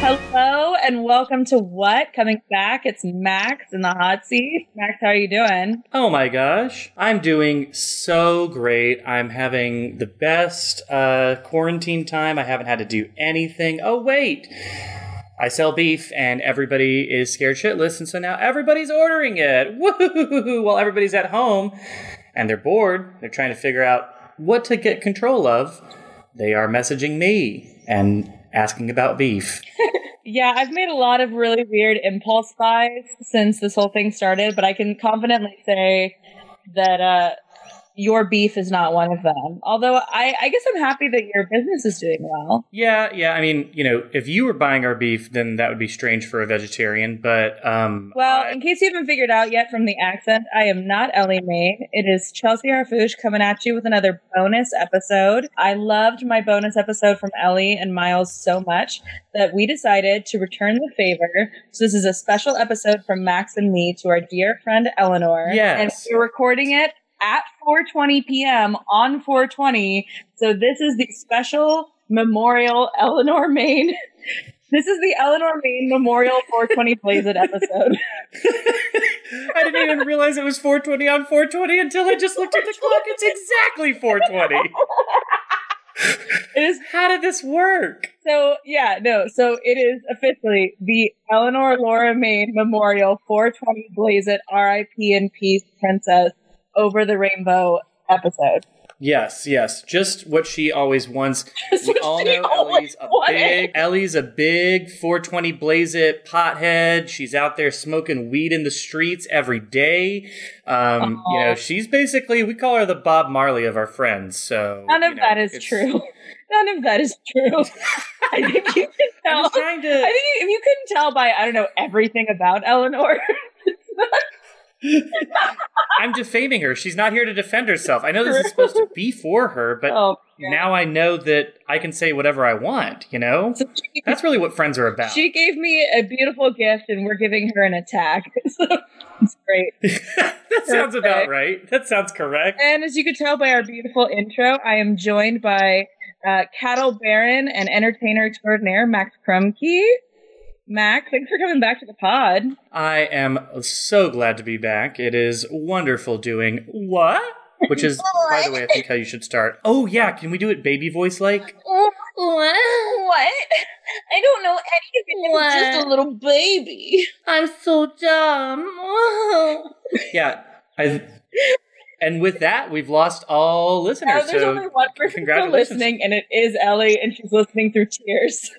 Hello and welcome to What? Coming back, it's Max in the hot seat. Max, how are you doing? Oh my gosh, I'm doing so great. I'm having the best uh, quarantine time. I haven't had to do anything. Oh, wait. I sell beef and everybody is scared shitless, and so now everybody's ordering it. While everybody's at home and they're bored, they're trying to figure out what to get control of. They are messaging me and asking about beef. Yeah, I've made a lot of really weird impulse buys since this whole thing started, but I can confidently say that uh, your beef is not one of them. Although I, I guess I'm happy that your business is doing well. Yeah, yeah. I mean, you know, if you were buying our beef, then that would be strange for a vegetarian. But um, Well, I- in case you haven't figured out yet from the accent, I am not Ellie Mae. It is Chelsea Harfouche coming at you with another bonus episode. I loved my bonus episode from Ellie and Miles so much that we decided to return the favor. So this is a special episode from Max and me to our dear friend Eleanor. Yes. And we're recording it at 4:20 p.m. on 420. So this is the special memorial Eleanor Maine. This is the Eleanor Maine Memorial 420 Blaze It episode. I didn't even realize it was 420 on 420 until I just looked at the clock. It's exactly 420. It is How did this work? so yeah, no, so it is officially the Eleanor Laura Maine Memorial 420 Blaze It RIP in Peace Princess Over the Rainbow episode. Yes, yes. Just what she always wants. We all know Ellie's a wanted. big Ellie's a big 420 blaze it pothead. She's out there smoking weed in the streets every day. Um, you know, she's basically we call her the Bob Marley of our friends. So None you of know, that is true. None of that is true. I think you can I'm tell. trying to I think if you couldn't tell by I don't know everything about Eleanor, I'm defaming her. She's not here to defend herself. I know this is supposed to be for her, but oh, now I know that I can say whatever I want, you know? So she, That's really what friends are about. she gave me a beautiful gift, and we're giving her an attack. So it's great. that sounds about right. That sounds correct. And as you could tell by our beautiful intro, I am joined by uh, cattle baron and entertainer extraordinaire Max Krumke. Max, thanks for coming back to the pod. I am so glad to be back. It is wonderful doing what? Which is, by the way, I think how you should start. Oh, yeah. Can we do it baby voice like? What? What? I don't know anything. What? I'm just a little baby. I'm so dumb. Yeah. I. And with that, we've lost all Now listeners. there's so only one person still congratulations. listening, and it is Ellie, and she's listening through tears.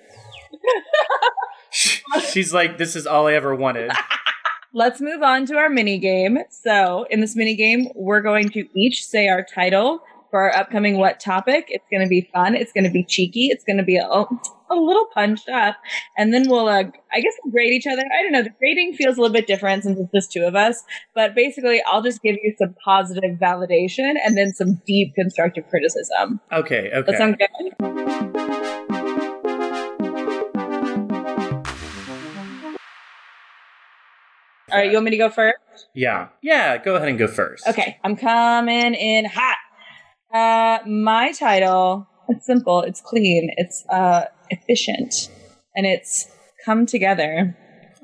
she's like, this is all I ever wanted. Let's move on to our mini game. So, in this mini game, we're going to each say our title for our upcoming what topic. It's going to be fun. It's going to be cheeky. It's going to be a, a little punched up, and then we'll, uh, I guess, we'll grade each other. I don't know. The grading feels a little bit different since it's just two of us, but basically, I'll just give you some positive validation and then some deep constructive criticism. Okay, okay. That sound good? All right, you want me to go first? yeah. Yeah, go ahead and go first. Okay, I'm coming in hot. Uh, my title, it's simple, it's clean, it's uh, efficient, and it's come together.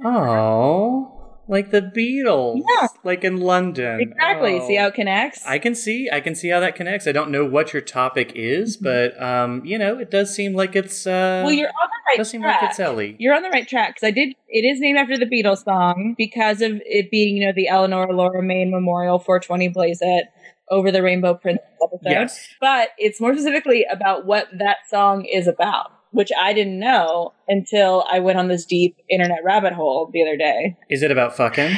Oh, like the Beatles. Yeah. Like in London. Exactly. Oh. See how it connects? I can see, I can see how that connects. I don't know what your topic is, but um, you know, it does seem like it's uh, well, you're on right does seem track. like it's Ellie. You're on the right track because I did. It is named after the Beatles song because of it being, you know, the Eleanor Laura Maine Memorial 420 Blaze It over the Rainbow Princess episode. Yes. But it's more specifically about what that song is about, which I didn't know until I went on this deep internet rabbit hole the other day. Is it about fucking?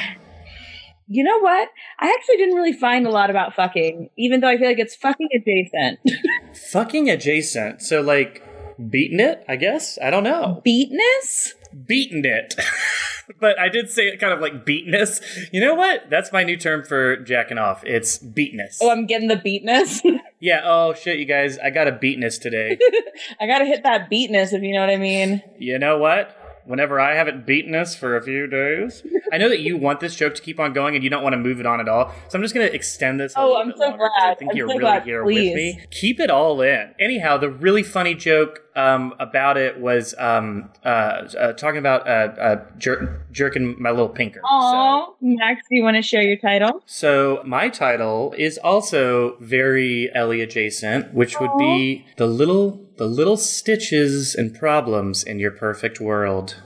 You know what? I actually didn't really find a lot about fucking, even though I feel like it's fucking adjacent. fucking adjacent. So like beating it, I guess. I don't know. Beatness? Beaten it. but I did say it kind of like beatness. You know what? That's my new term for jacking off. It's beatness. Oh, I'm getting the beatness. yeah, oh shit, you guys. I got a beatness today. I gotta hit that beatness if you know what I mean. you know what? whenever I haven't beaten us for a few days. I know that you want this joke to keep on going and you don't want to move it on at all. So I'm just going to extend this. a Oh, little I'm bit so longer 'cause I glad. think I'm you're so really glad. here Please. with me. Keep it all in. Anyhow, the really funny joke um, about it was um, uh, uh, talking about uh, uh, jer- jerking my little pinker. So- Max, do you want to share your title? so my title is also very Ellie adjacent, which would be the little the little stitches and problems in your perfect world.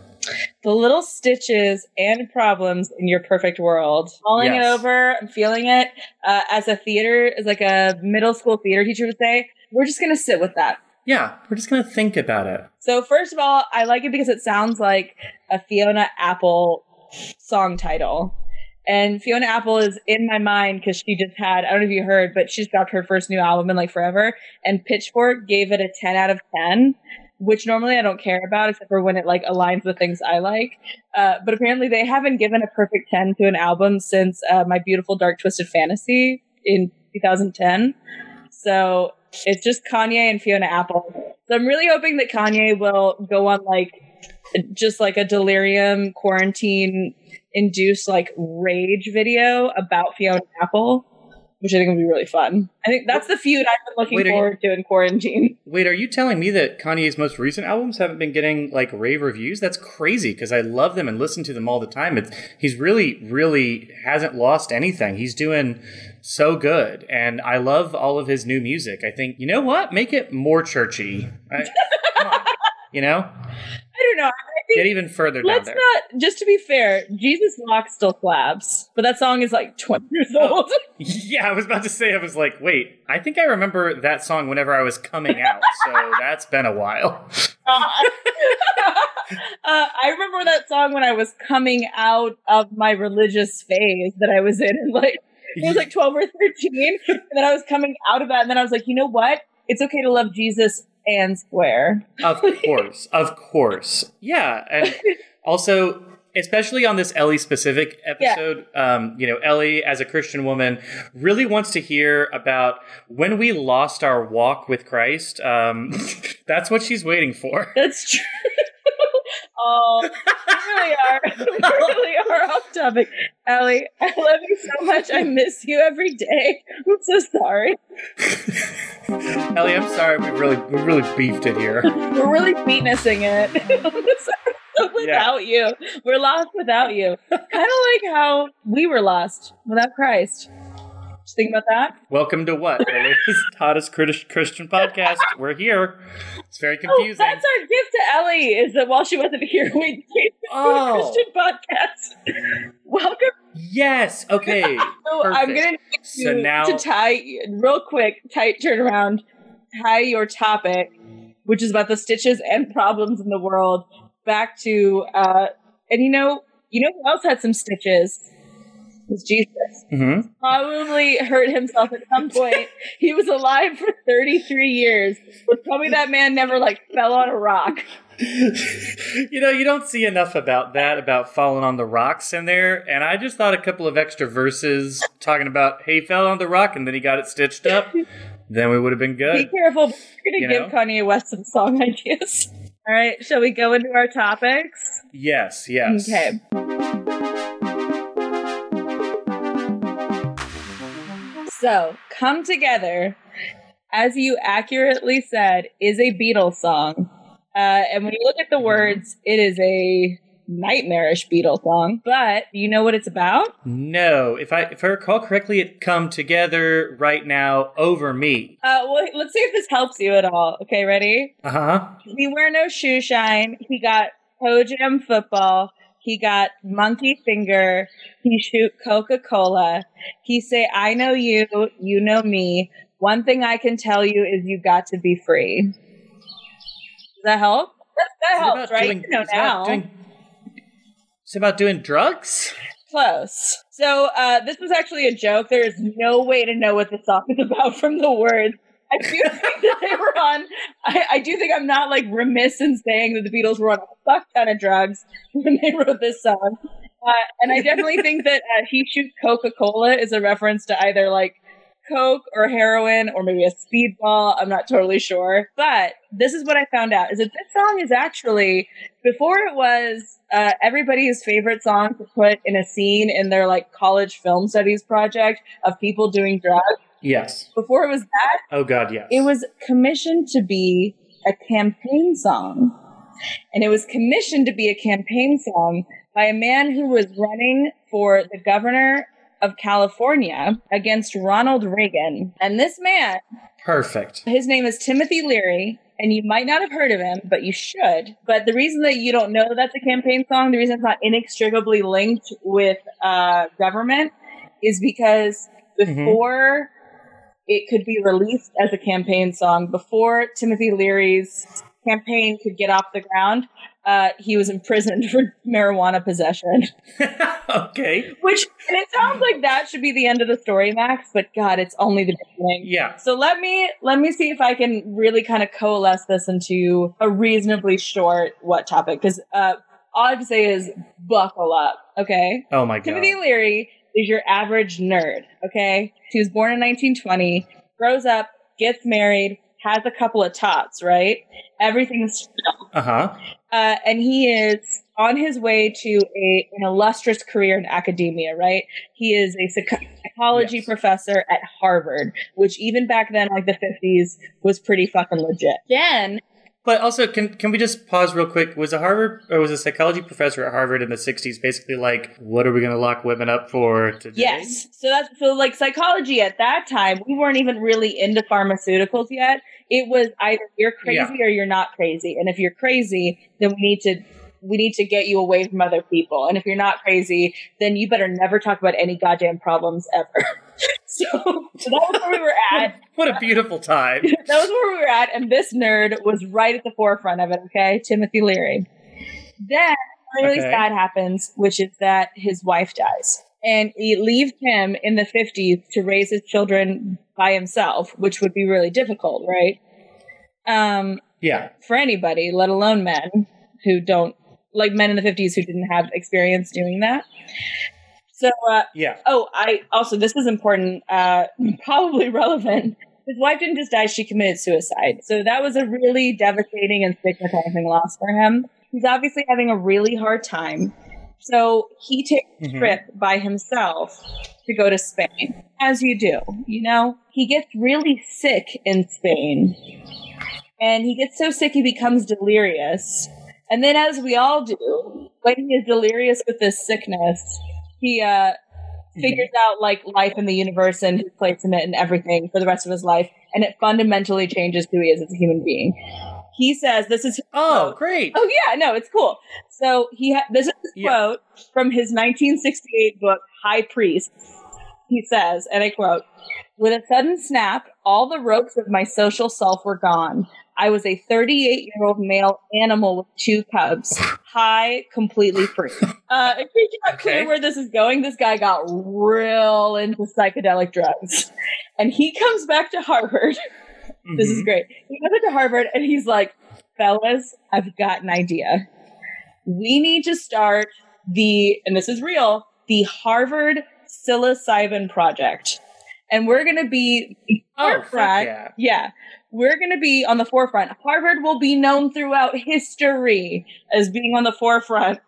The little stitches and problems in your perfect world. Mulling it Yes. over, I'm feeling it. Uh, as a theater, as like a middle school theater teacher would say, we're just gonna sit with that. Yeah, we're just gonna think about it. So first of all, I like it because it sounds like a Fiona Apple song title. And Fiona Apple is in my mind because she just had, I don't know if you heard, but she's dropped her first new album in like forever. And Pitchfork gave it a 10 out of 10, which normally I don't care about except for when it like aligns with things I like. Uh, but apparently they haven't given a perfect 10 to an album since uh, My Beautiful Dark Twisted Fantasy in 2010. So it's just Kanye and Fiona Apple. So I'm really hoping that Kanye will go on like just like a delirium quarantine induced like rage video about Fiona Apple, which I think would be really fun. I think that's the feud I've been looking Wait, are you- forward to in quarantine. Wait, are you telling me that Kanye's most recent albums haven't been getting like rave reviews? That's crazy because I love them and listen to them all the time. It's he's really, really hasn't lost anything. He's doing so good, and I love all of his new music. I think you know what, make it more churchy. I, come on. You know, I don't know. Get even further down let's there. not just to be fair, Jesus Walk still claps, but that song is like 20 years Oh. old. Yeah, I was about to say, I was like, wait, I think I remember that song whenever I was coming out, so that's been a while. uh, I remember that song when I was coming out of my religious phase that I was in, and like it was like twelve or thirteen, and then I was coming out of that, and then I was like, you know what? It's okay to love Jesus and square. Of course, of course. Yeah, and also especially on this Ellie specific episode, um, you know, Ellie as a Christian woman really wants to hear about when we lost our walk with Christ. Um, that's what she's waiting for. That's true. Oh, we really are. We really are off topic. Ellie, I love you so much. I miss you every day. I'm so sorry. Ellie, I'm sorry, we really we really beefed it here. We're really penising it. without you. We're lost without you. kind of like how we were lost without Christ. Think about that. Welcome to what? The latest, hottest Christ- Christian podcast. We're here. It's very Oh, confusing. that's our gift to Ellie. Is that while she wasn't here, we came to Oh. a Christian podcast. Welcome. yes. Okay. So I'm Perfect. gonna So you now- to tie real quick, tight turnaround, tie your topic, which is about the stitches and problems in the world, back to uh and you know, you know who else had some stitches? Was Jesus. hmm Probably hurt himself at some point. he was alive for 33 years. But probably that man never like fell on a rock. you know, you don't see enough about that, about falling on the rocks in there. And I just thought a couple of extra verses talking about, hey, he fell on the rock and then he got it stitched up. then we would have been good. Be careful. We're gonna give know? Kanye West some song ideas. All right, shall we go into our topics? Yes, yes. Okay. So, Come Together, as you accurately said, is a Beatles song. Uh, and when you look at the words, it is a nightmarish Beatles song. But you know what it's about? No, if I if I recall correctly, it come together right now over me. Uh, well, let's see if this helps you at all. Okay, ready? Uh huh. We wear no shoe shine. He got toe jam football. He got monkey finger. He shoot Coca Cola. He say, "I know you. You know me. One thing I can tell you is you got to be free." Does that help? That, helps, about right? doing- you know is it about now. doing- It's about doing drugs. Close. So uh, this was actually a joke. There is no way to know what the song is about from the words. I do think that they were on. I, I do think I'm not like remiss in saying that the Beatles were on a fuck ton of drugs when they wrote this song. Uh, and I definitely think that uh, "He Shoots Coca Cola" is a reference to either like coke or heroin or maybe a speedball. I'm not totally sure. But this is what I found out is that this song is actually before it was uh, everybody's favorite song to put in a scene in their like college film studies project of people doing drugs. Yes. Before it was that, Oh God, yes. it was commissioned to be a campaign song. And it was commissioned to be a campaign song by a man who was running for the governor of California against Ronald Reagan. And this man, perfect. his name is Timothy Leary, and you might not have heard of him, but you should. But the reason that you don't know that's a campaign song, the reason it's not inextricably linked with uh, government, is because before it could be released as a campaign song, before Timothy Leary's campaign could get off the ground, uh, he was imprisoned for marijuana possession. okay. Which, and it sounds like that should be the end of the story, Max. But God, it's only the beginning. Yeah. So let me let me see if I can really kind of coalesce this into a reasonably short what topic because uh, all I have to say is buckle up, okay? Oh my God. Timothy Leary is your average nerd, okay? He was born in 1920, grows up, gets married, has a couple of tots, right? Everything's Uh huh. uh, and he is on his way to a, an illustrious career in academia, right? He is a psychology Yes. professor at Harvard, which even back then, like the 50s, was pretty fucking legit. Then, But also, can can we just pause real quick? Was a Harvard or was a psychology professor at Harvard in the '60s basically like, what are we going to lock women up for today? yes. So that's, so like psychology at that time, we weren't even really into pharmaceuticals yet. It was either you're crazy or you're not crazy. And if you're crazy, then we need to, we need to get you away from other people. And if you're not crazy, then you better never talk about any goddamn problems ever. so, so that was where we were at. What a beautiful time. that was where we were at, and this nerd was right at the forefront of it. Okay, Timothy Leary. Then something really Okay. sad happens, which is that his wife dies, and he leaves him in the fifties to raise his children by himself, which would be really difficult, right? Um, Yeah. for anybody, let alone men who don't like men in the fifties who didn't have experience doing that. So, uh, Yeah. Oh, I also this is important, uh, probably relevant. His wife didn't just die; she committed suicide. So that was a really devastating and stigmatizing loss for him. He's obviously having a really hard time. So he takes a Mhm. trip by himself to go to Spain, as you do. You know, he gets really sick in Spain, and he gets so sick he becomes delirious. And then, as we all do, when he is delirious with this sickness, he uh, figures out like life in the universe and his place in it and everything for the rest of his life, and it fundamentally changes who he is as a human being. He says, "This is Oh, great. Oh yeah, no, it's cool. So he ha- this is a Yeah. quote from his 1968 book High Priest. He says, and I quote: "With a sudden snap, all the ropes of my social self were gone. I was a 38 year old male animal with two cubs, high, completely free." Uh, in case you're not clear where this is going, this guy got real into psychedelic drugs, and he comes back to Harvard. This is Mhm. great. He goes into Harvard and he's like, fellas, I've got an idea. We need to start the, and this is real, the Harvard psilocybin project. And we're going to be Oh, forefront. yeah. yeah. We're going to be on the forefront. Harvard will be known throughout history as being on the forefront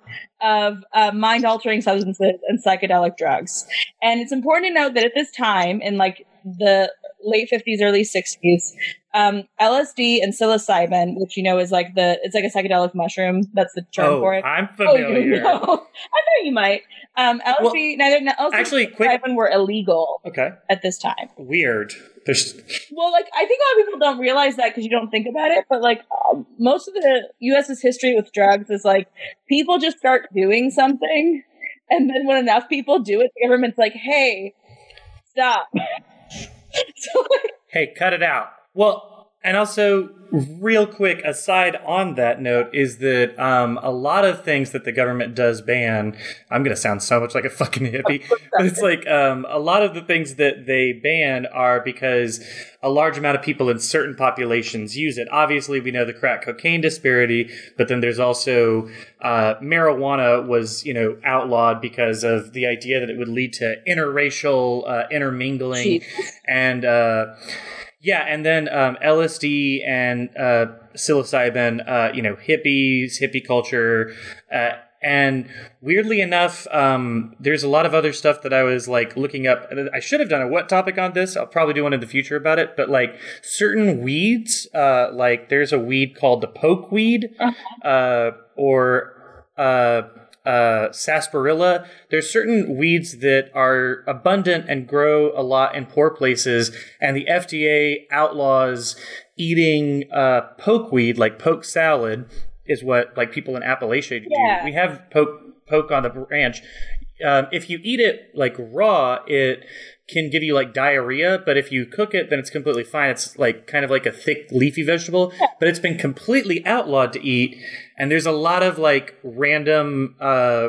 of uh, mind altering substances and psychedelic drugs. And it's important to note that at this time, in like the late 50s, early 60s, um, LSD and psilocybin, which you know is like the, it's like a psychedelic mushroom. That's the term Oh, for it. I'm Oh, familiar. you know. I thought you might. Um, LSD, neither LSD actually, and quick- psilocybin were illegal Okay. at this time. Weird. There's Well, like I think a lot of people don't realize that because you don't think about it. But like um, most of the U.S.'s history with drugs is like people just start doing something, and then when enough people do it, the government's like, "Hey, stop." so like, hey, cut it out. Well, And also, real quick aside on that note is that um, a lot of things that the government does ban. I'm going to sound so much like a fucking hippie, but it's like um, a lot of the things that they ban are because a large amount of people in certain populations use it. Obviously, we know the crack cocaine disparity, but then there's also uh, marijuana was you know outlawed because of the idea that it would lead to interracial uh, intermingling and. Uh, yeah, and then um, LSD and uh, psilocybin, uh, you know, hippies, hippie culture, uh, and weirdly enough, um, there's a lot of other stuff that I was like looking up. I should have done a what topic on this. I'll probably do one in the future about it. But like certain weeds, uh, like there's a weed called the poke weed, uh, or uh, sarsaparilla. There's certain weeds that are abundant and grow a lot in poor places, and the FDA outlaws eating uh, poke weed, like poke salad, is what like people in Appalachia do. Yeah. We have poke poke on the ranch. Um, if you eat it like raw, it can give you like diarrhea, but if you cook it, then it's completely fine. It's like kind of like a thick leafy vegetable, but it's been completely outlawed to eat. And there's a lot of like random, uh,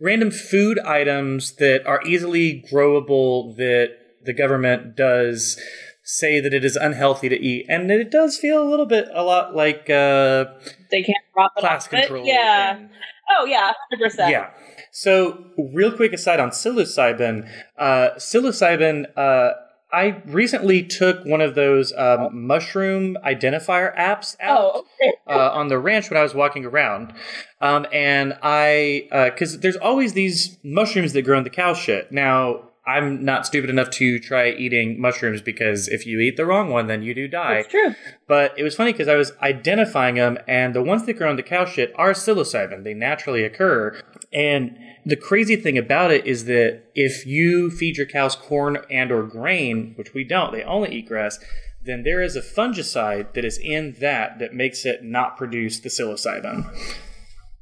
random food items that are easily growable that the government does say that it is unhealthy to eat. And it does feel a little bit a lot like, uh, They can't drop class control. Yeah. and- Oh yeah, hundred percent. yeah. So, real quick aside on psilocybin, uh, psilocybin. Uh, I recently took one of those um, mushroom identifier apps out Oh, okay. uh, on the ranch when I was walking around, um, and I because there's always these mushrooms that grow in the cow shit. Now I'm not stupid enough to try eating mushrooms because if you eat the wrong one, then you do die. It's true. But it was funny because I was identifying them, and the ones that grow in the cow shit are psilocybin. They naturally occur. And the crazy thing about it is that if you feed your cows corn and or grain, which we don't, they only eat grass, then there is a fungicide that is in that that makes it not produce the psilocybin.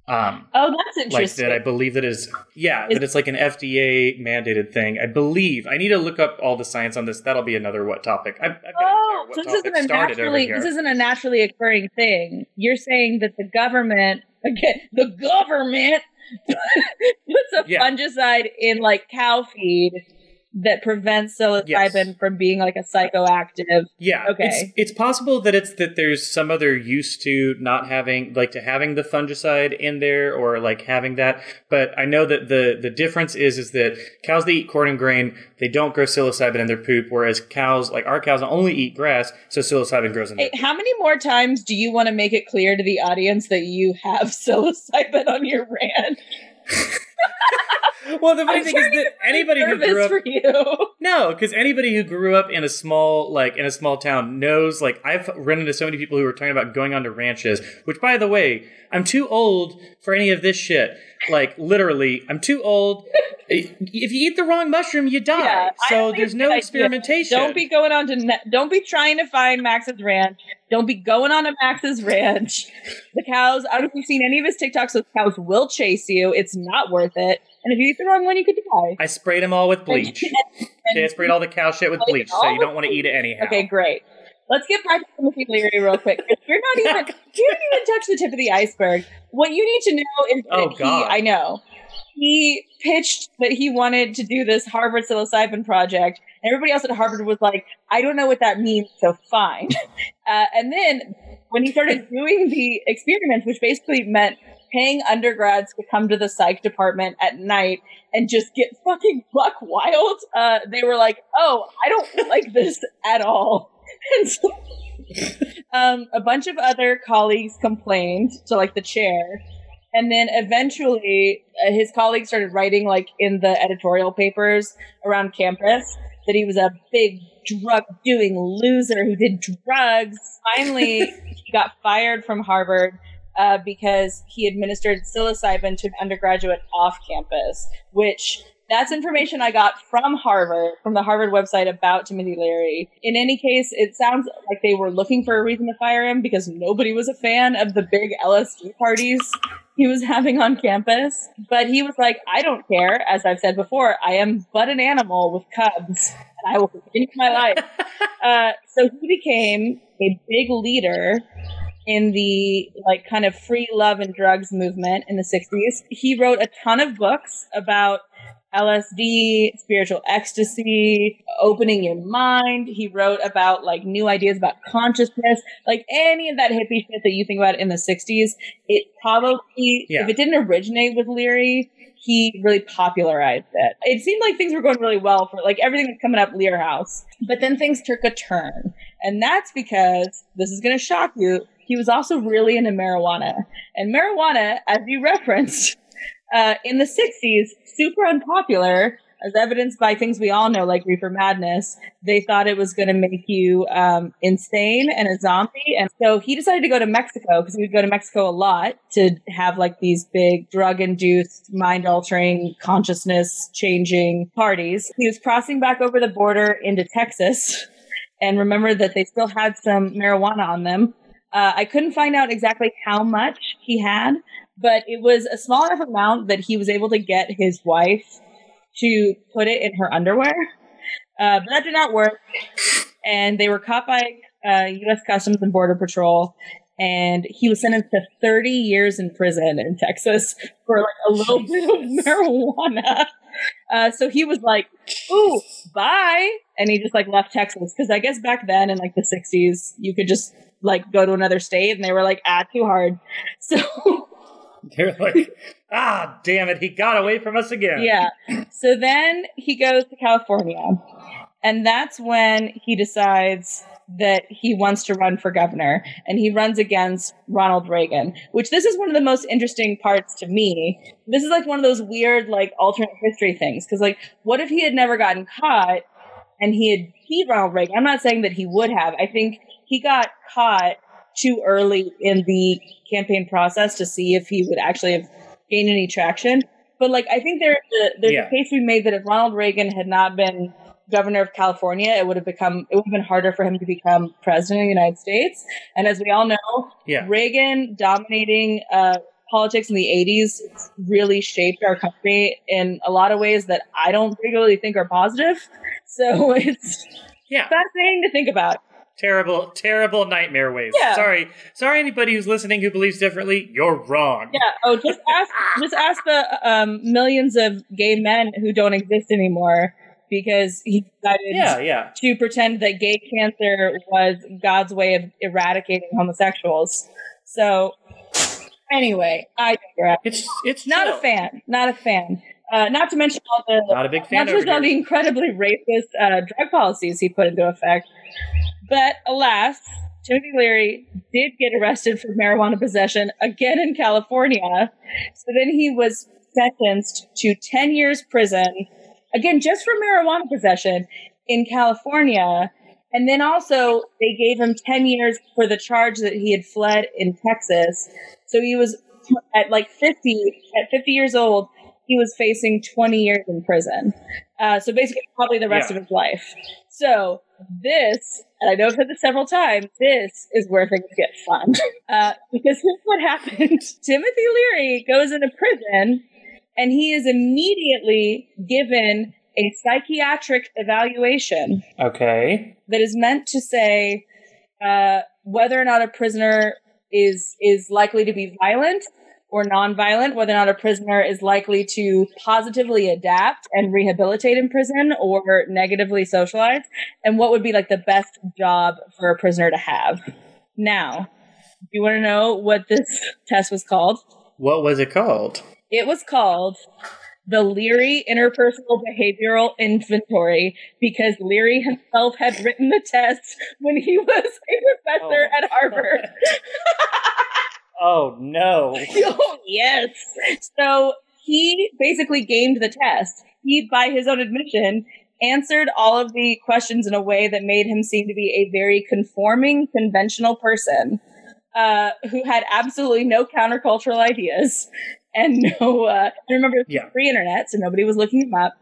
Um, Oh, that's like interesting. that I believe that is yeah Is- that it's like an FDA mandated thing. I believe I need to look up all the science on this. That'll be another what topic. I've, I've Oh, so this isn't a naturally this isn't a naturally occurring thing. You're saying that the government again the government puts a Yeah. fungicide in like cow feed that prevents psilocybin Yes. from being like a psychoactive. Yeah. Okay. It's it's possible that it's that there's some other use to not having like to having the fungicide in there or like having that. But I know that the the difference is is that cows that eat corn and grain, they don't grow psilocybin in their poop, whereas cows like our cows only eat grass, so psilocybin grows in their Hey, how many more times do you want to make it clear to the audience that you have psilocybin on your ranch? Well, the funny I'm thing is that anybody who grew up for you. No, because anybody who grew up in a small like in a small town knows like I've run into so many people who are talking about going onto ranches. Which, by the way, I'm too old for any of this shit. Like literally, I'm too old. if you eat the wrong mushroom, you die. Yeah, so there's no idea. experimentation. Don't be going on to ne- don't be trying to find Max's ranch. Don't be going on to Max's ranch. The cows. I don't know if you've seen any of his TikToks. Those cows will chase you. It's not worth it. And if you eat the wrong one, you could die. I sprayed them all with bleach. Okay, I sprayed all the cow shit with bleach, so you don't want to eat it anyhow. Okay, great. Let's get back to Timothy Leary real quick. You're not even you didn't even touch the tip of the iceberg. What you need to know is that Oh, he God. I know. He pitched that he wanted to do this Harvard psilocybin project, and everybody else at Harvard was like, I don't know what that means, so fine. Uh, and then when he started doing the experiments, which basically meant paying undergrads to come to the psych department at night and just get fucking buck wild, uh, they were like, oh, I don't like this at all. And so um, a bunch of other colleagues complained to like the chair. And then eventually uh, his colleagues started writing like in the editorial papers around campus that he was a big drug doing loser who did drugs. Finally, he got fired from Harvard uh, because he administered psilocybin to an undergraduate off campus, which that's information I got from Harvard, from the Harvard website about Timothy Leary. In any case, it sounds like they were looking for a reason to fire him because nobody was a fan of the big LSD parties he was having on campus. But he was like, I don't care. As I've said before, I am but an animal with cubs. And I will continue my life. Uh, so he became a big leader in the like kind of free love and drugs movement in the 60s. He wrote a ton of books about LSD, spiritual ecstasy, opening your mind. He wrote about like new ideas about consciousness, like any of that hippie shit that you think about in the 60s. It probably, Yeah. if it didn't originate with Leary, he really popularized it. It seemed like things were going really well for like everything was coming up Lear House. But then things took a turn. And that's because this is going to shock you. He was also really into marijuana. And marijuana, as you referenced, uh, in the 60s, super unpopular, as evidenced by things we all know, like reefer madness. They thought it was going to make you um, insane and a zombie. And so he decided to go to Mexico because he would go to Mexico a lot to have like these big drug induced, mind altering, consciousness changing parties. He was crossing back over the border into Texas and remembered that they still had some marijuana on them. Uh, I couldn't find out exactly how much he had, but it was a small enough amount that he was able to get his wife to put it in her underwear. Uh, but that did not work. And they were caught by uh, U.S. Customs and Border Patrol. And he was sentenced to 30 years in prison in Texas for like a little bit of marijuana. Uh, so he was like, ooh, bye. And he just like left Texas. Cause I guess back then in like the 60s, you could just like go to another state and they were like, ah, too hard. So They're like, ah, damn it, he got away from us again. Yeah. So then he goes to California. And that's when he decides that he wants to run for governor. And he runs against Ronald Reagan, which this is one of the most interesting parts to me. This is like one of those weird, like, alternate history things. Because, like, what if he had never gotten caught and he had beat Ronald Reagan? I'm not saying that he would have. I think he got caught too early in the campaign process to see if he would actually have gained any traction. But like, I think there's a, there's Yeah. a case be made that if Ronald Reagan had not been governor of California, it would have become it would have been harder for him to become president of the United States. And as we all know, Yeah. Reagan dominating uh, politics in the 80s really shaped our country in a lot of ways that I don't particularly think are positive. So it's Yeah. fascinating to think about. Terrible, terrible nightmare ways. Yeah. Sorry. Sorry anybody who's listening who believes differently. You're wrong. Yeah. Oh, just ask, just ask the um, millions of gay men who don't exist anymore because he decided Yeah, yeah. to pretend that gay cancer was God's way of eradicating homosexuals. So, anyway, I. It's it's Not chill. a fan. Not a fan. Uh, not to mention all the Not a big fan not over just all the incredibly racist uh, drug policies he put into effect. But alas, Timothy Leary did get arrested for marijuana possession again in California. So then he was sentenced to 10 years prison, again, just for marijuana possession in California. And then also, they gave him 10 years for the charge that he had fled in Texas. So he was at like 50, at 50 years old, he was facing 20 years in prison. Uh, so basically, probably the rest Yeah. of his life. So this, and I know I've said this several times, this is where things get fun. Uh, because here's what happened. Timothy Leary goes into prison and he is immediately given a psychiatric evaluation Okay. that is meant to say uh, whether or not a prisoner is is likely to be violent or nonviolent, whether or not a prisoner is likely to positively adapt and rehabilitate in prison or negatively socialize, and what would be like the best job for a prisoner to have. Now, do you want to know what this test was called? What was it called? It was called the Leary Interpersonal Behavioral Inventory because Leary himself had written the test when he was a professor Oh. at Harvard. Oh no. oh, yes. So he basically gamed the test. He, by his own admission, answered all of the questions in a way that made him seem to be a very conforming, conventional person uh, who had absolutely no countercultural ideas and no. Uh, I remember it was Yeah. free internet, so nobody was looking him up.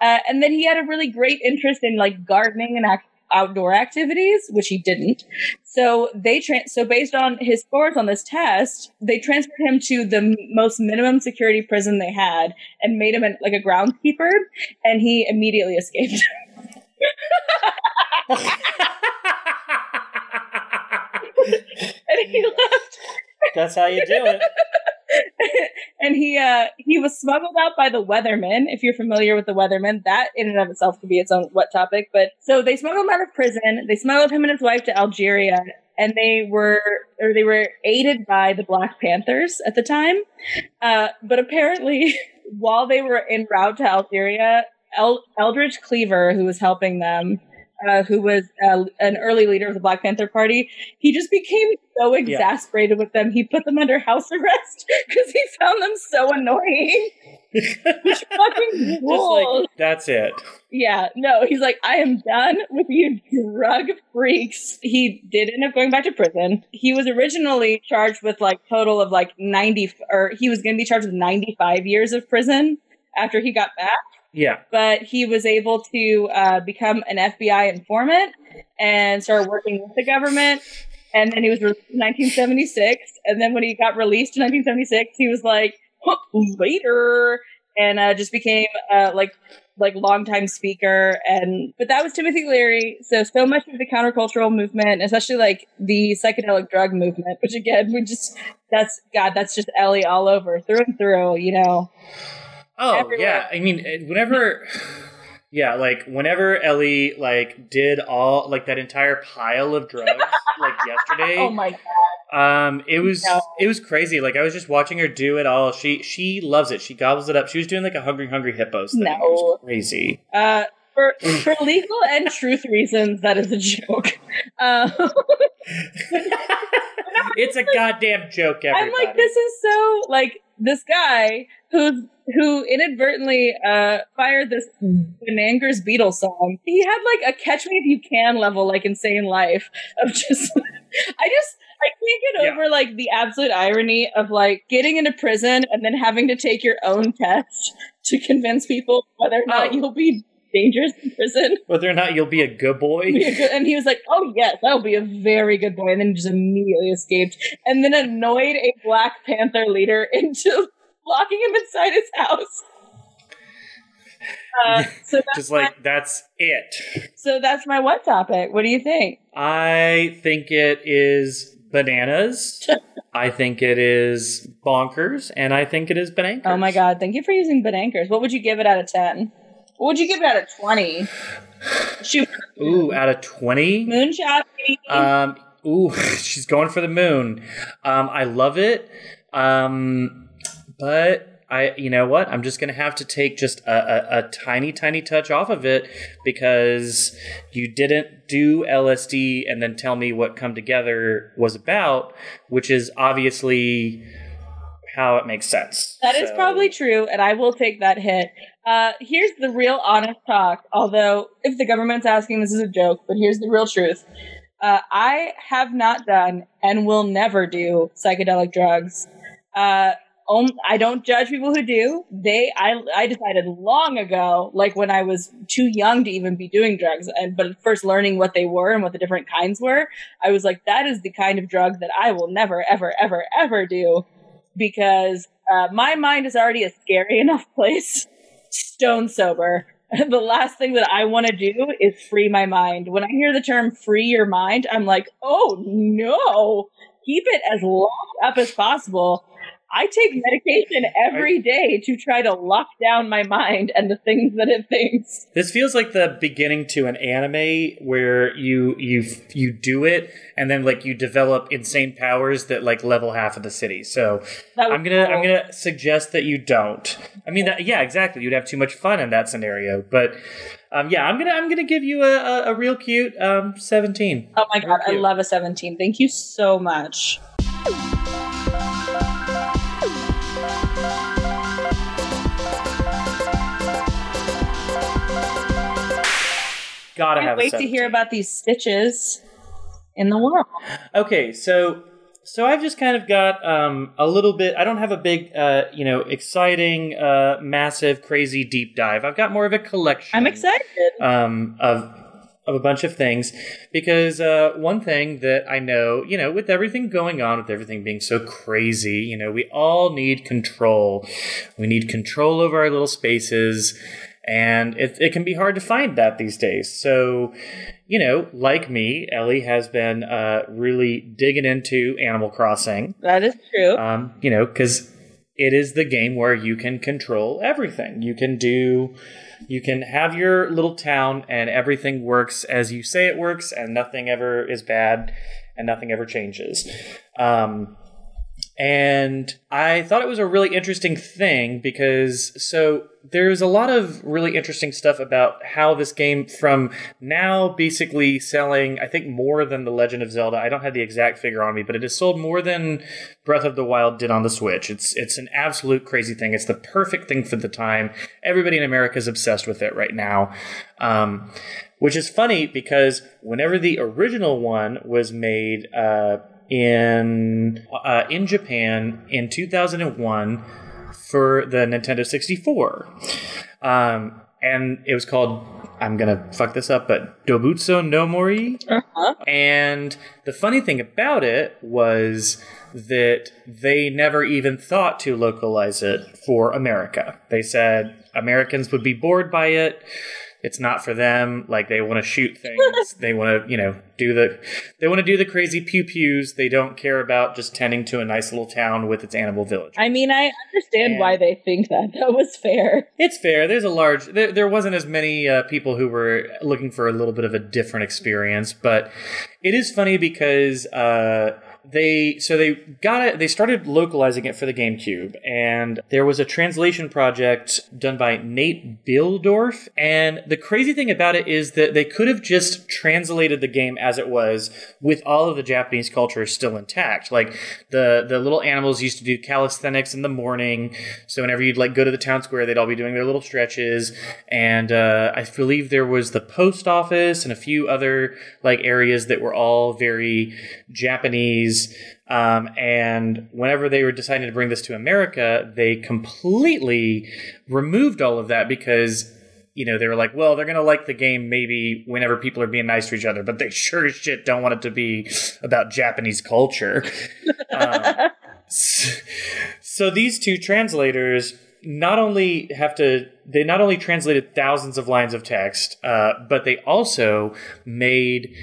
Uh, and then he had a really great interest in like gardening and ac- outdoor activities, which he didn't. So they tra- so based on his scores on this test, they transferred him to the m- most minimum security prison they had and made him an, like a groundskeeper, and he immediately escaped. and he left That's how you do it. and he uh he was smuggled out by the weathermen. If you're familiar with the weathermen that in and of itself could be its own what topic but so they smuggled him out of prison. They smuggled him and his wife to algeria and they were or they were aided by the black panthers at the time. Uh but apparently while they were en route to algeria El- eldridge cleaver who was helping them uh, who was uh, an early leader of the Black Panther Party, he just became so exasperated with them. He put them under house arrest because he found them so annoying. Which fucking rules. like that's it. yeah, no, he's like, I am done with you drug freaks. He did end up going back to prison. He was originally charged with like total of like 90, or he was going to be charged with 95 years of prison after he got back Yeah. but he was able to uh, become an FBI informant and start working with the government. And then he was released in 1976. And then when he got released in 1976, he was like, "Huh, later, and uh, just became uh, like like longtime speaker. And but that was Timothy Leary. So so much of the countercultural movement, especially like the psychedelic drug movement, which again we just that's God, that's just Ellie all over through and through. You know. Oh Everywhere. yeah, I mean, whenever, yeah, like whenever Ellie like did all like that entire pile of drugs like yesterday, Oh my God. um, it was No. it was crazy. Like I was just watching her do it all. She she loves it. She gobbles it up. She was doing like a hungry hungry hippos thing. It was No. crazy. Uh, for for legal and truth reasons, that is a joke. Uh, it's a goddamn joke. Everybody. I'm like, this is so like this guy who who inadvertently uh fired this Banangers Beatles song. He had like a catch me if you can level like insane life of just I just I can't get Yeah. over like the absolute irony of like getting into prison and then having to take your own test to convince people whether or not Oh. you'll be dangerous in prison. whether or not you'll be a good boy. a good, and he was like, "Oh yes, I'll be a very good boy," and then just immediately escaped, and then annoyed a Black Panther leader into locking him inside his house. Uh, so that's Just my, like that's it. so that's my what topic. What do you think? I think it is bananas. I think it is bonkers, and I think it is banankers. Oh my god! Thank you for using banankers. What would you give it out of ten? What would you give it out of twenty? Shoot, Ooh, out of twenty. moonshot. baby. Um, ooh, she's going for the moon. Um, I love it. Um, but I, you know what? I'm just gonna have to take just a, a, a tiny, tiny touch off of it because you didn't do LSD and then tell me what Come Together was about, which is obviously how it makes sense. That is So- probably true, and I will take that hit. Uh, here's the real honest talk. Although, if the government's asking, this is a joke, but here's the real truth. Uh, I have not done and will never do psychedelic drugs. Uh, I don't judge people who do. They, I, I decided long ago, like when I was too young to even be doing drugs, and but first learning what they were and what the different kinds were, I was like, that is the kind of drug that I will never, ever, ever, ever do because uh, my mind is already a scary enough place, stone sober. the last thing that I want to do is free my mind. When I hear the term free your mind, I'm like, oh no, keep it as locked up as possible. I take medication every day to try to lock down my mind and the things that it thinks. This feels like the beginning to an anime where you you you do it and then like you develop insane powers that like level half of the city. So I'm gonna I'm gonna suggest that you don't. I mean that yeah exactly. You'd have too much fun in that scenario. But um, yeah, I'm gonna I'm gonna give you a, a, a real cute um, 17. Oh my god, I love a 17. Thank you so much. Gotta Can't have. wait to hear about these stitches in the world. Okay, so so I've just kind of got um, a little bit. I don't have a big, uh, you know, exciting, uh, massive, crazy deep dive. I've got more of a collection. I'm excited. um, of of a bunch of things because uh, one thing that I know, you know, with everything going on, with everything being so crazy, you know, we all need control. We need control over our little spaces. And it, it can be hard to find that these days. So, you know, like me, Ellie has been uh, really digging into Animal Crossing. That is true. Um, you know, because it is the game where you can control everything. You can do, you can have your little town, and everything works as you say it works, and nothing ever is bad, and nothing ever changes. Um, and I thought it was a really interesting thing because so there's a lot of really interesting stuff about how this game from now basically selling I think more than The Legend of Zelda. I don't have the exact figure on me, but it has sold more than Breath of the Wild did on the Switch. It's it's an absolute crazy thing. It's the perfect thing for the time. Everybody in America is obsessed with it right now. Um, which is funny because whenever the original one was made uh, in uh, in Japan in 2001 for the Nintendo 64. Um, and it was called I'm gonna fuck this up, but Dobutsu no Mori. Uh-huh. And the funny thing about it was that they never even thought to localize it for America. They said Americans would be bored by it. It's not for them. Like they want to shoot things. they want to, you know, do the they want to do the crazy pew pews. They don't care about just tending to a nice little town with its animal village. I mean, I understand And- why they think that. That was fair. It's fair. There's a large. There, there wasn't as many uh, people who were looking for a little bit of a different experience, but it is funny because uh, they so they got it. They started localizing it for the GameCube, and there was a translation project done by Nate Bihldorff. And the crazy thing about it is that they could have just translated the game as it was, with all of the Japanese culture still intact. Like the the little animals used to do calisthenics in the morning, so whenever you'd like go to the town square, they'd all be doing their little stretches. And uh, I believe there was the post office and a few other like areas that were all very Japanese. Um, and whenever they were deciding to bring this to America, they completely removed all of that because you know, they were like, well, they're going to like the game maybe whenever people are being nice to each other, but they sure as shit don't want it to be about Japanese culture. um, s- so these two translators not only have to, they not only translated thousands of lines of text, uh, but they also made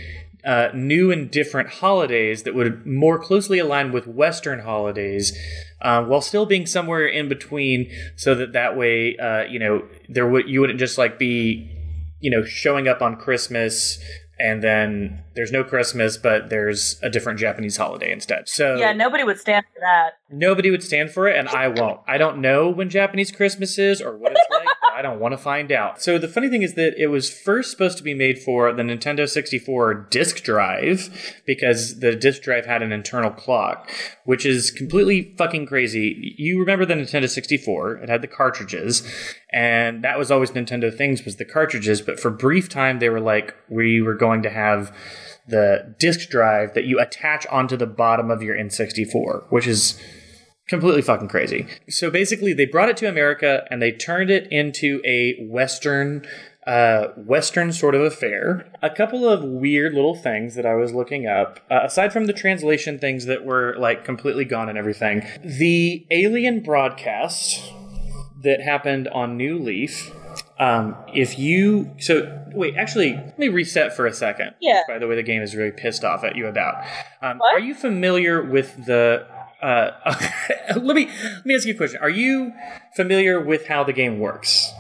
uh, new and different holidays that would more closely align with Western holidays, uh, while still being somewhere in between, so that that way, uh, you know, there would you wouldn't just like be, you know, showing up on Christmas and then there's no Christmas, but there's a different Japanese holiday instead. So Yeah, nobody would stand for that. nobody would stand for it, and I won't. I don't know when Japanese Christmas is or what it's like. I don't want to find out. So the funny thing is that it was first supposed to be made for the Nintendo 64 disk drive because the disk drive had an internal clock, which is completely fucking crazy. You remember the Nintendo 64? It had the cartridges, and that was always Nintendo things was the cartridges. But for brief time, they were like, we were going to have the disk drive that you attach onto the bottom of your N64, which is completely fucking crazy. So basically, they brought it to America and they turned it into a Western. Uh, Western sort of affair. A couple of weird little things that I was looking up, uh, aside from the translation things that were like completely gone and everything. The Alien broadcast that happened on New Leaf. Um, if you so wait, actually, let me reset for a second. Yeah. By the way, the game is really pissed off at you about. Um, What? are you familiar with the? Uh, let me let me ask you a question. Are you familiar with how the game works?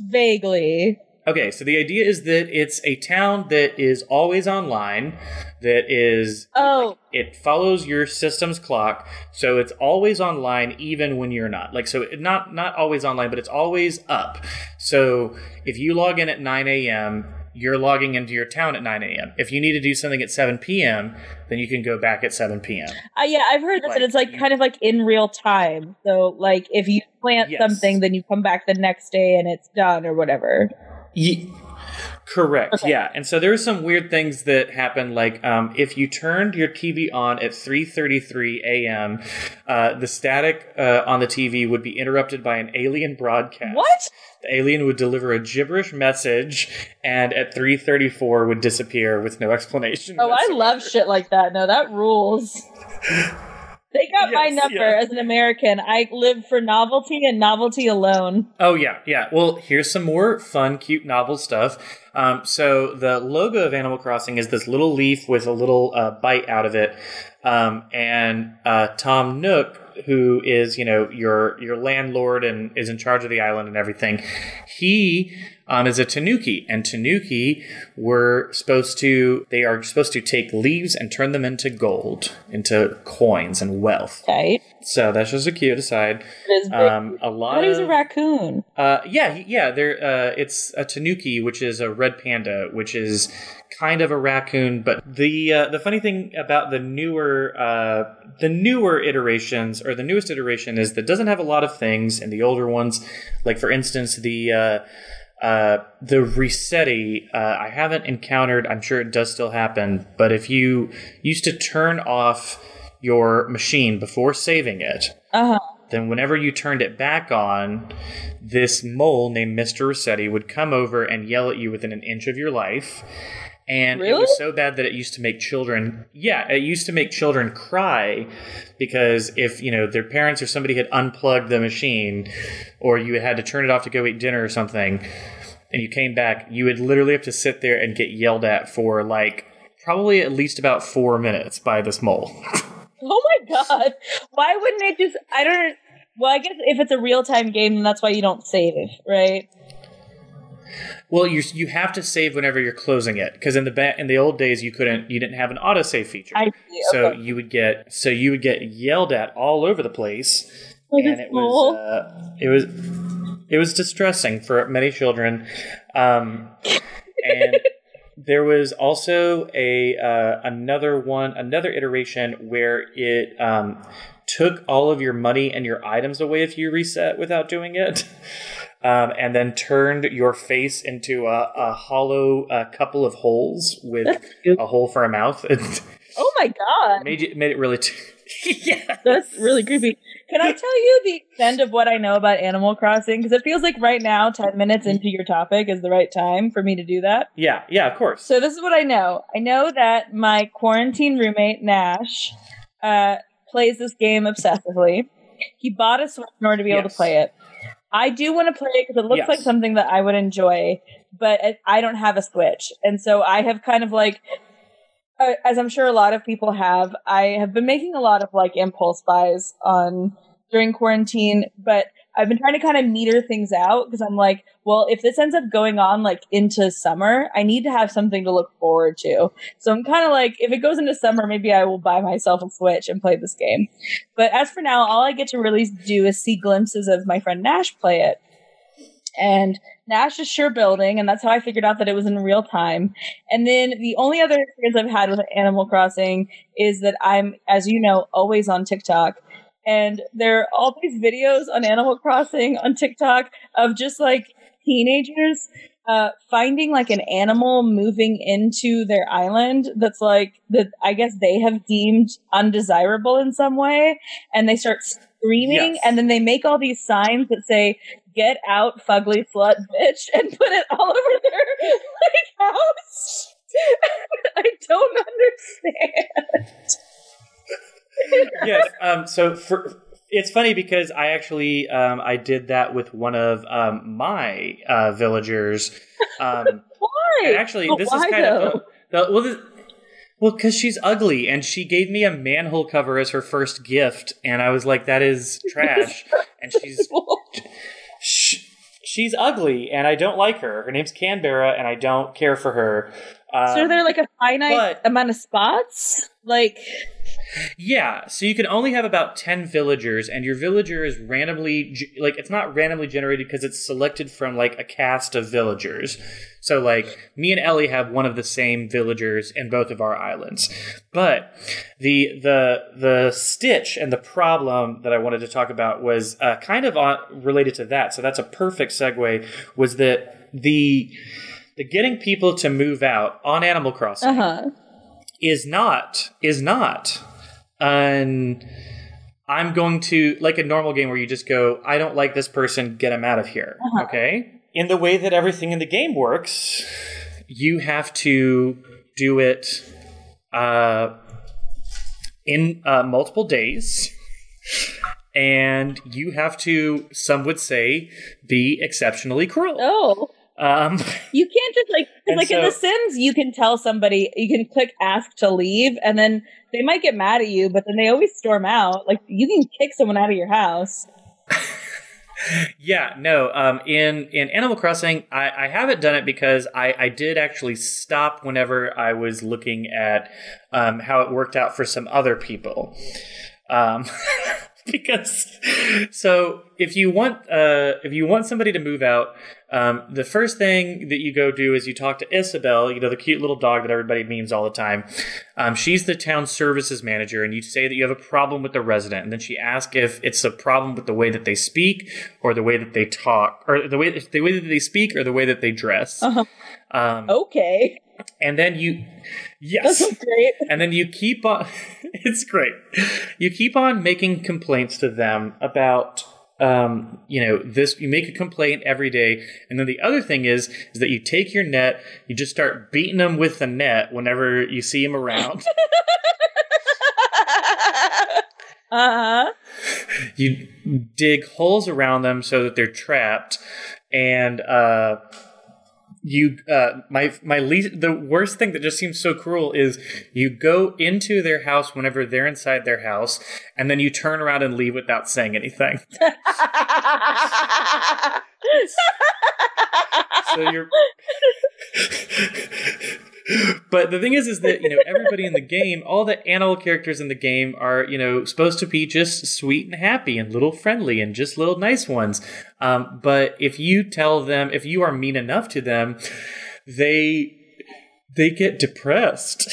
Vaguely. Okay, so the idea is that it's a town that is always online, that is Oh, it follows your system's clock so it's always online even when you're not like so not not always online but it's always up so if you log in at 9 a.m you're logging into your town at 9 a.m if you need to do something at 7 p.m then you can go back at 7 p.m uh, yeah, I've heard this, Like, it's like kind of like in real time. So, like, if you plant Yes. something, then you come back the next day and it's done or whatever. Ye- correct Okay. yeah and so there were some weird things that happened like um, if you turned your tv on at 3.33 a.m uh, the static uh, on the tv would be interrupted by an alien broadcast What? The alien would deliver a gibberish message, and at 3:34 would disappear with no explanation. Oh, I love shit like that. No, that rules. They got my number yeah. as an American. I live for novelty and novelty alone. Oh yeah, yeah. Well, here's some more fun, cute novel stuff. Um, so the logo of Animal Crossing is this little leaf with a little uh, bite out of it, um, and uh, Tom Nook, who is you know your your landlord and is in charge of the island and everything, he um, is a Tanuki, and Tanuki were supposed to they are supposed to take leaves and turn them into gold, into coins and wealth. Okay. So that's just a cute aside. Is. Um, a lot thought he was a raccoon. uh, yeah, yeah. There, uh, it's a tanuki, which is a red panda, which is kind of a raccoon. But the uh, the funny thing about the newer uh, the newer iterations or the newest iteration is that it doesn't have a lot of things, in the older ones, like for instance the. Uh, uh, the resetti, uh, I haven't encountered. I'm sure it does still happen, but if you used to turn off your machine before saving it, Uh huh. then whenever you turned it back on, this mole named Mr. Resetti would come over and yell at you within an inch of your life. And it was so bad that it used to make children, yeah, it used to make children cry because if, you know, their parents or somebody had unplugged the machine or you had to turn it off to go eat dinner or something and you came back, you would literally have to sit there and get yelled at for like probably at least about four minutes by this mole. Oh my god! Why wouldn't it just? I don't. Well, I guess if it's a real time game, then that's why you don't save it, right? Well, you you have to save whenever you're closing it because in the ba- in the old days you couldn't you didn't have an autosave feature. I see. So okay. you would get so you would get yelled at all over the place, Oh, and it cool. was uh, it was it was distressing for many children. Um, and there was also a uh, another one another iteration where it um, took all of your money and your items away if you reset without doing it. Um, and then turned your face into a, a hollow uh, couple of holes with a hole for a mouth. It Oh my god, made it made it really. T- yeah, that's really creepy. Can I tell you the extent of what I know about Animal Crossing? Because it feels like right now, ten minutes into your topic, is the right time for me to do that. yeah, yeah. Of course. So this is what I know. I know that my quarantine roommate Nash uh, plays this game obsessively. He bought a Switch in order to be able to play it. I do want to play it because it looks Yes. like something that I would enjoy, but I- don't have a Switch, and so I have kind of like, uh, as I'm sure a lot of people have, I have been making a lot of like impulse buys on during quarantine, but I've been trying to kind of meter things out because I'm like, well, if this ends up going on like into summer, I need to have something to look forward to. So I'm kind of like, if it goes into summer, maybe I will buy myself a Switch and play this game. But as for now, all I get to really do is see glimpses of my friend Nash play it. And Nash is sure building, and that's how I figured out that it was in real time. And then the only other experience I've had with Animal Crossing is that I'm, as you know, always on TikTok. And there are all these videos on Animal Crossing on TikTok of just like teenagers uh, finding like an animal moving into their island that's like that I guess they have deemed undesirable in some way, and they start screaming, Yes. and then they make all these signs that say "Get out, fugly slut, bitch," and put it all over their like house. I don't understand. Yes. Um, so for it's funny because I actually um, I did that with one of um, my uh, villagers. Um, Why? actually, But this is kind though? of the, well. This, well, because she's ugly, and she gave me a manhole cover as her first gift, and I was like, "That is trash." and she's sh- she's ugly, and I don't like her. Her name's Canberra, and I don't care for her. Um, so are there like a finite but- amount of spots? Like Yeah, so you can only have about 10 villagers, and your villager is randomly, like, it's not randomly generated because it's selected from, like, a cast of villagers. So, like, me and Ellie have one of the same villagers in both of our islands. But the, the, the stitch and the problem that I wanted to talk about was uh, kind of on, related to that. So that's a perfect segue, was that the, the getting people to move out on Animal Crossing uh huh. is not is not an I'm going to like a normal game where you just go, I don't like this person, get him out of here. Uh-huh. Okay? In the way that everything in the game works, you have to do it uh in uh, multiple days and you have to, some would say, be exceptionally cruel. Oh. Um, You can't just like like in The Sims, you can tell somebody you can click ask to leave, and then they might get mad at you, but then they always storm out. Like you can kick someone out of your house. yeah, no. Um, in in Animal Crossing, I, I haven't done it because I, I did actually stop whenever I was looking at um, how it worked out for some other people. Um, because so if you want uh, if you want somebody to move out, um, the first thing that you go do is you talk to Isabelle, you know the cute little dog that everybody memes all the time. Um, she's the town services manager, and you say that you have a problem with the resident, and then she asks if it's a problem with the way that they speak, or the way that they talk, or the way the way that they speak, or the way that they dress. Uh-huh. Um, Okay, and then you, yes, great. and then you keep on. it's great. You keep on making complaints to them about. Um, you know, this you make a complaint every day, and then the other thing is is that you take your net, you just start beating them with the net whenever you see them around. uh huh. you dig holes around them so that they're trapped, and uh, you uh, my my least the worst thing that just seems so cruel is you go into their house whenever they're inside their house, and then you turn around and leave without saying anything. so you're but the thing is is that you know everybody in the game all the animal characters in the game are you know supposed to be just sweet and happy and little friendly and just little nice ones. Um, but if you tell them if you are mean enough to them they they get depressed.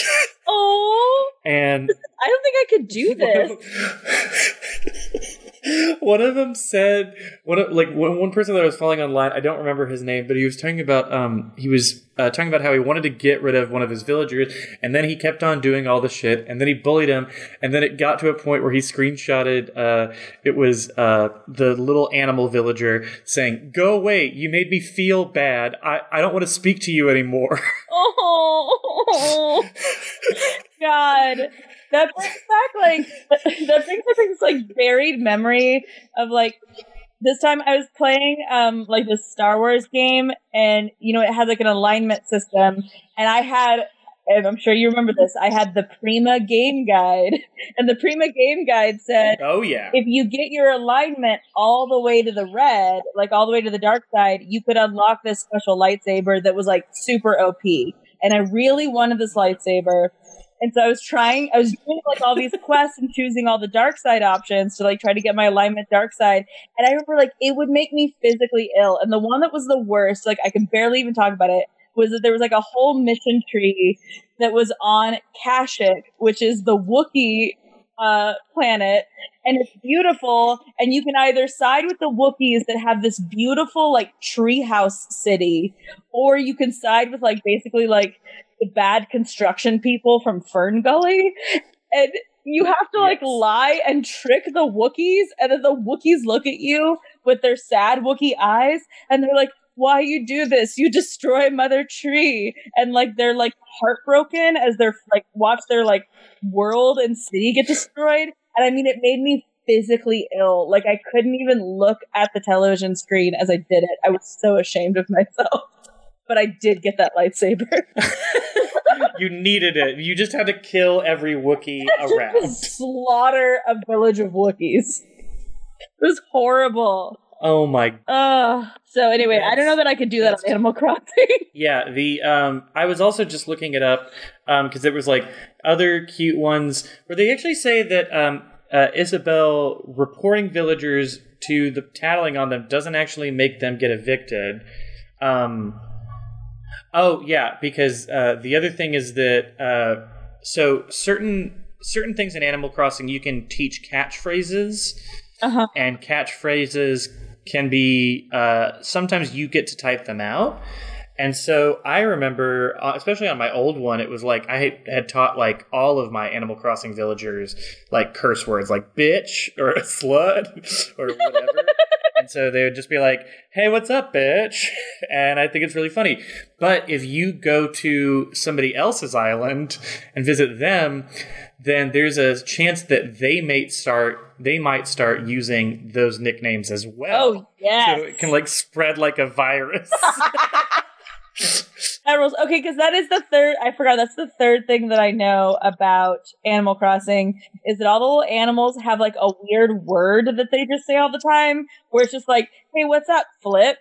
Oh, and I don't think I could do this. one of them said one of, like one, one person that I was following online. I don't remember his name, but he was talking about um he was uh, talking about how he wanted to get rid of one of his villagers, and then he kept on doing all the shit, and then he bullied him, and then it got to a point where he screenshotted. Uh, it was uh the little animal villager saying, "Go away! You made me feel bad. I I don't want to speak to you anymore." Oh, God. That brings back like that brings back this like buried memory of like this time I was playing um like this Star Wars game and you know it had like an alignment system and I had and I'm sure you remember this I had the Prima game guide and the Prima game guide said oh yeah. if you get your alignment all the way to the red, like all the way to the dark side, you could unlock this special lightsaber that was like super OP. And I really wanted this lightsaber. And so I was trying, I was doing like all these quests and choosing all the dark side options to like try to get my alignment dark side. And I remember like it would make me physically ill. And the one that was the worst, like I can barely even talk about it, was that there was like a whole mission tree that was on Kashyyyk, which is the Wookiee uh, planet, and it's beautiful. And you can either side with the Wookiees that have this beautiful like treehouse city, or you can side with like basically like bad construction people from Fern Gully, and you have to like Yes. lie and trick the Wookiees, and then the Wookiees look at you with their sad Wookiee eyes, and they're like. Why you do this? You destroy Mother Tree, and like they're like heartbroken as they're like watch their like world and city get destroyed. And I mean, it made me physically ill. Like I couldn't even look at the television screen as I did it. I was so ashamed of myself. But I did get that lightsaber. you needed it. You just had to kill every Wookiee around. Slaughter a village of Wookiees. It was horrible. Oh my Uh, so anyway, I don't know that I could do that on Animal Crossing. Yeah, the um I was also just looking it up um because there was like other cute ones where they actually say that um uh, Isabelle reporting villagers to the tattling on them doesn't actually make them get evicted. Um Oh yeah, because uh the other thing is that uh so certain certain things in Animal Crossing you can teach catchphrases. Uh-huh. and catchphrases can be uh, sometimes you get to type them out. And so i remember uh, especially on my old one it was like i had taught like all of my animal crossing villagers like curse words like bitch or slut or whatever and so they would just be like, hey, what's up, bitch? And I think it's really funny. But if you go to somebody else's island and visit them, then there's a chance that they might start they might start using those nicknames as well. Oh yes. So it can like spread like a virus. That rules. Okay, because that is the third. I forgot. That's the third thing that I know about Animal Crossing is that all the little animals have like a weird word that they just say all the time, where it's just like, "Hey, what's up, Flip?"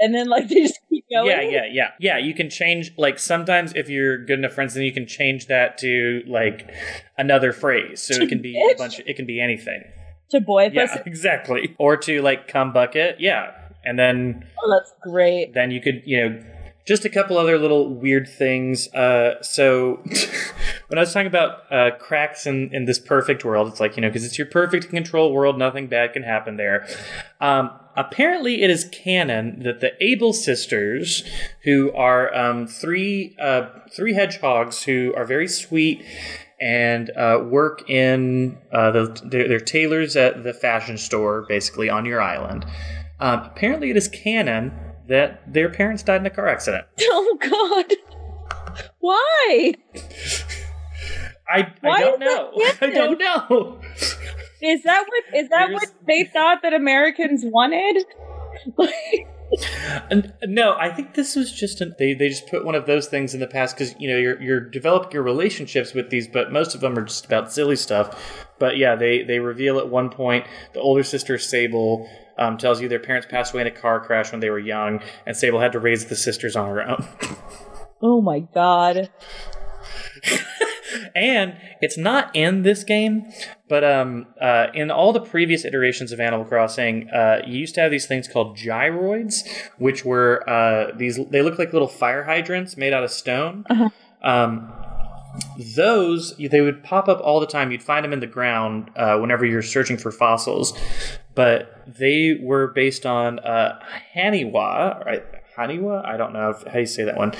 And then like they just keep going. yeah, yeah, yeah. Yeah, you can change like sometimes if you're good enough friends then you can change that to like another phrase. So it can be a bunch it can be anything. To boy Yeah, pussy. exactly. Or to like cum bucket. Yeah. And then Oh, that's great. then you could, you know, just a couple other little weird things. Uh, so when I was talking about uh, cracks in, in this perfect world, it's like, you know, because it's your perfect control world, nothing bad can happen there. Um, apparently, it is canon that the Able sisters, who are um, three uh, three hedgehogs who are very sweet and uh, work in uh, the they're, they're tailors at the fashion store, basically on your island. Um, apparently, it is canon that their parents died in a car accident. Oh God. Why? I, I don't know. I don't know. Is that what is that There's- what they thought that Americans wanted? And- no, I think this was just an, they they just put one of those things in the past because you know you're you're developing your relationships with these, but most of them are just about silly stuff. But yeah, they they reveal at one point the older sister Sable um, tells you their parents passed away in a car crash when they were young, and Sable had to raise the sisters on her own. oh my God. and it's not in this game, but um, uh, in all the previous iterations of Animal Crossing, uh, you used to have these things called gyroids, which were uh, these. They look like little fire hydrants made out of stone. Um, those they would pop up all the time. You'd find them in the ground uh, whenever you're searching for fossils, but they were based on uh, Haniwa, right? Haniwa? I don't know how you say that one.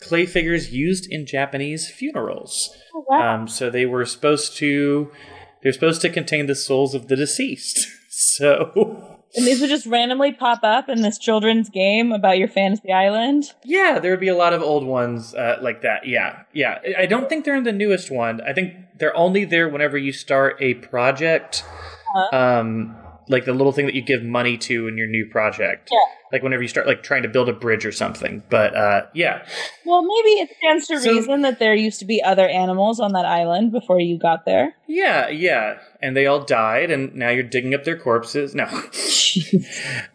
Clay figures used in Japanese funerals. Oh, wow. Um, so they were supposed to they're supposed to contain the souls of the deceased. So and these would just randomly pop up in this children's game about your fantasy island. yeah, there would be a lot of old ones uh, like that. Yeah, yeah. I- don't think they're in the newest one. I think they're only there whenever you start a project. Uh-huh. Um, like the little thing that you give money to in your new project. Yeah. Like whenever you start like trying to build a bridge or something. But uh, yeah, Well, maybe it stands to So- reason that there used to be other animals on that island before you got there. yeah, yeah. And they all died, and now you're digging up their corpses. No.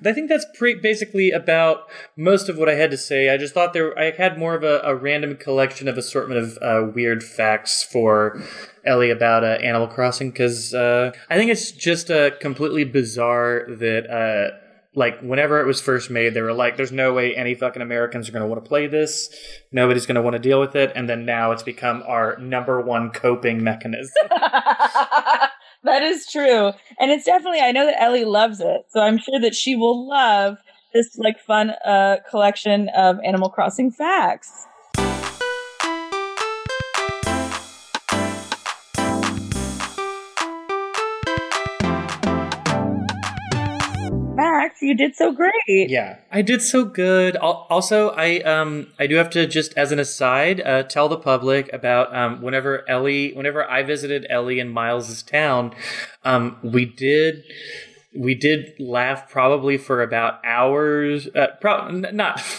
I think that's pre- basically about most of what I had to say. I just thought there I had more of a, a random collection of assortment of uh, weird facts for Ellie about uh, Animal Crossing because uh, I think it's just uh, completely bizarre that. Like whenever it was first made, they were like, "There's no way any fucking Americans are going to want to play this. Nobody's going to want to deal with it." And then now it's become our number one coping mechanism. that is true. And it's definitely I know that Ellie loves it. So I'm sure that she will love this like fun uh collection of Animal Crossing facts. Max, you did so great. Yeah, I did so good. Also, I um I do have to just as an aside uh, tell the public about um whenever Ellie, whenever I visited Ellie in Miles's town, um we did we did laugh probably for about hours. Uh, pro- not.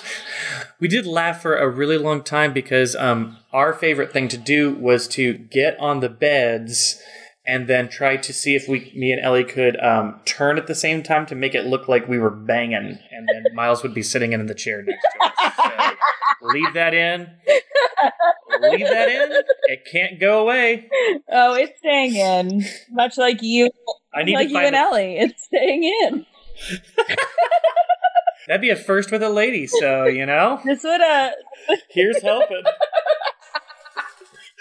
We did laugh for a really long time because um, our favorite thing to do was to get on the beds and then try to see if we, me and Ellie, could um, turn at the same time to make it look like we were banging, and then Miles would be sitting in the chair next to us. So leave that in. Leave that in. It can't go away. Oh, it's staying in. Much like you I need like you and a- Ellie. It's staying in. that'd be a first with a lady, so you know. This would uh Here's helping.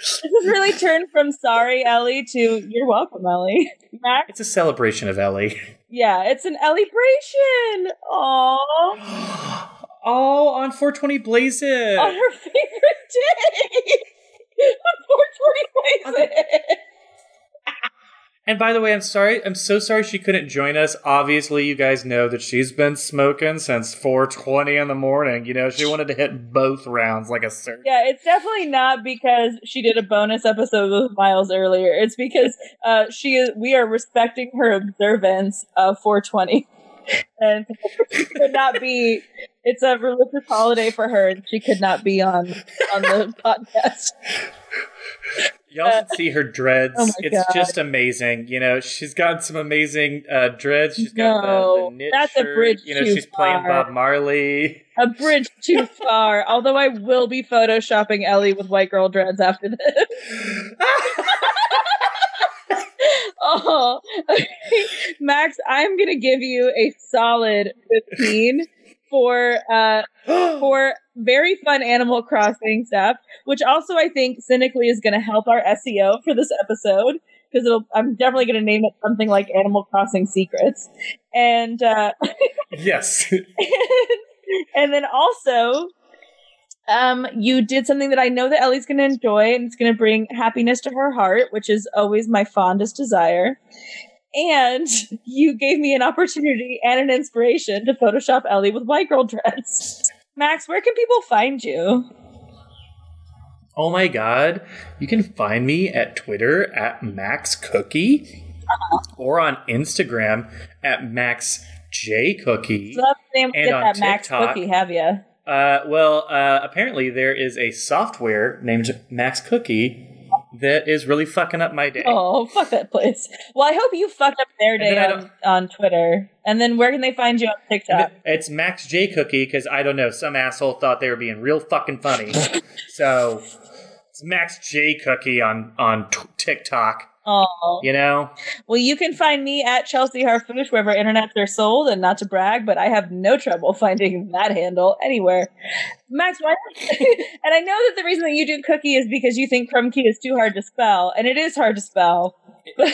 This has really turned from sorry Ellie to you're welcome, Ellie. Max? It's a celebration of Ellie. Yeah, it's an Ellebration. Aww. Oh, on 420 Blaze It. On her favorite day. On 420 Blazes. And by the way, I'm sorry. I'm so sorry she couldn't join us. Obviously, you guys know that she's been smoking since 4:20 in the morning. You know, she wanted to hit both rounds like a surgeon. Yeah, it's definitely not because she did a bonus episode with Miles earlier. It's because uh, she is. We are respecting her observance of 420, and she could not be. It's a religious holiday for her, and she could not be on on the podcast. Y'all should see her dreads. Oh it's God. just amazing. You know, she's got some amazing uh, dreads. She's got the, No, the knit that's a shirt. bridge You know, she's playing. Bob Marley. A bridge too far. Although I will be photoshopping Ellie with white girl dreads after this. oh, Max, I'm gonna give you a solid 15 for uh for very fun Animal Crossing stuff, which also I think cynically is going to help our SEO for this episode because it'll. I'm definitely going to name it something like Animal Crossing Secrets, and uh, yes. and then also. Um, you did something that I know that Ellie's going to enjoy, and it's going to bring happiness to her heart, which is always my fondest desire. And you gave me an opportunity and an inspiration to Photoshop Ellie with white girl dreads. Max, where can people find you? Oh my god. You can find me at Twitter at Max Cookie or on Instagram at Max J Cookie. So that's the name And get on that Max TikTok. cookie, have you? Uh, well, uh, apparently there is a software named Max Cookie that is really fucking up my day. Oh, fuck that place. Well, I hope you fucked up their day on, on Twitter. And then where can they find you on TikTok? It's Max J Cookie because I don't know, some asshole thought they were being real fucking funny. so it's Max J Cookie on on t- TikTok. Oh, You know, well, you can find me at Chelsea Harfouche wherever internets are sold, and not to brag, but I have no trouble finding that handle anywhere. Max, why? and I know that the reason that you do cookie is because you think crumb key is too hard to spell, and it is hard to spell. but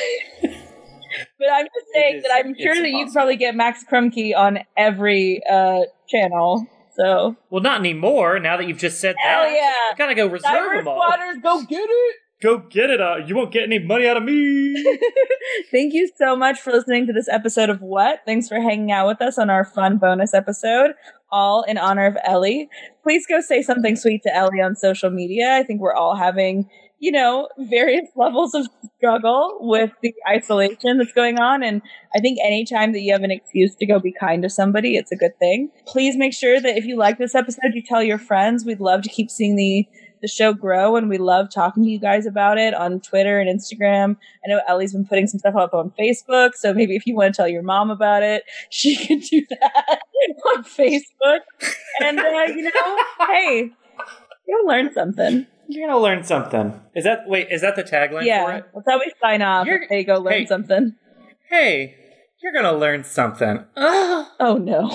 I'm just saying is- that I'm sure that you probably get Max Crumkey on every uh, channel. So well, not anymore. Now that you've just said that, hell yeah. gotta go reserve them all. go get it! Go get it. Uh, you won't get any money out of me. Thank you so much for listening to this episode of What. Thanks for hanging out with us on our fun bonus episode, all in honor of Ellie. Please go say something sweet to Ellie on social media. I think we're all having, you know, various levels of struggle with the isolation that's going on. And I think anytime that you have an excuse to go be kind to somebody, it's a good thing. Please make sure that if you like this episode, you tell your friends. We'd love to keep seeing the the show grow and we love talking to you guys about it on Twitter and Instagram. I know Ellie's been putting some stuff up on Facebook, so maybe if you want to tell your mom about it, she can do that on Facebook. And uh, you know, hey, you'll learn something. You're gonna learn something. Is that wait? Is that the tagline for Yeah, it? that's how we sign off. You're- Hey, go learn hey. something. Hey, you're gonna learn something. Ugh. Oh no.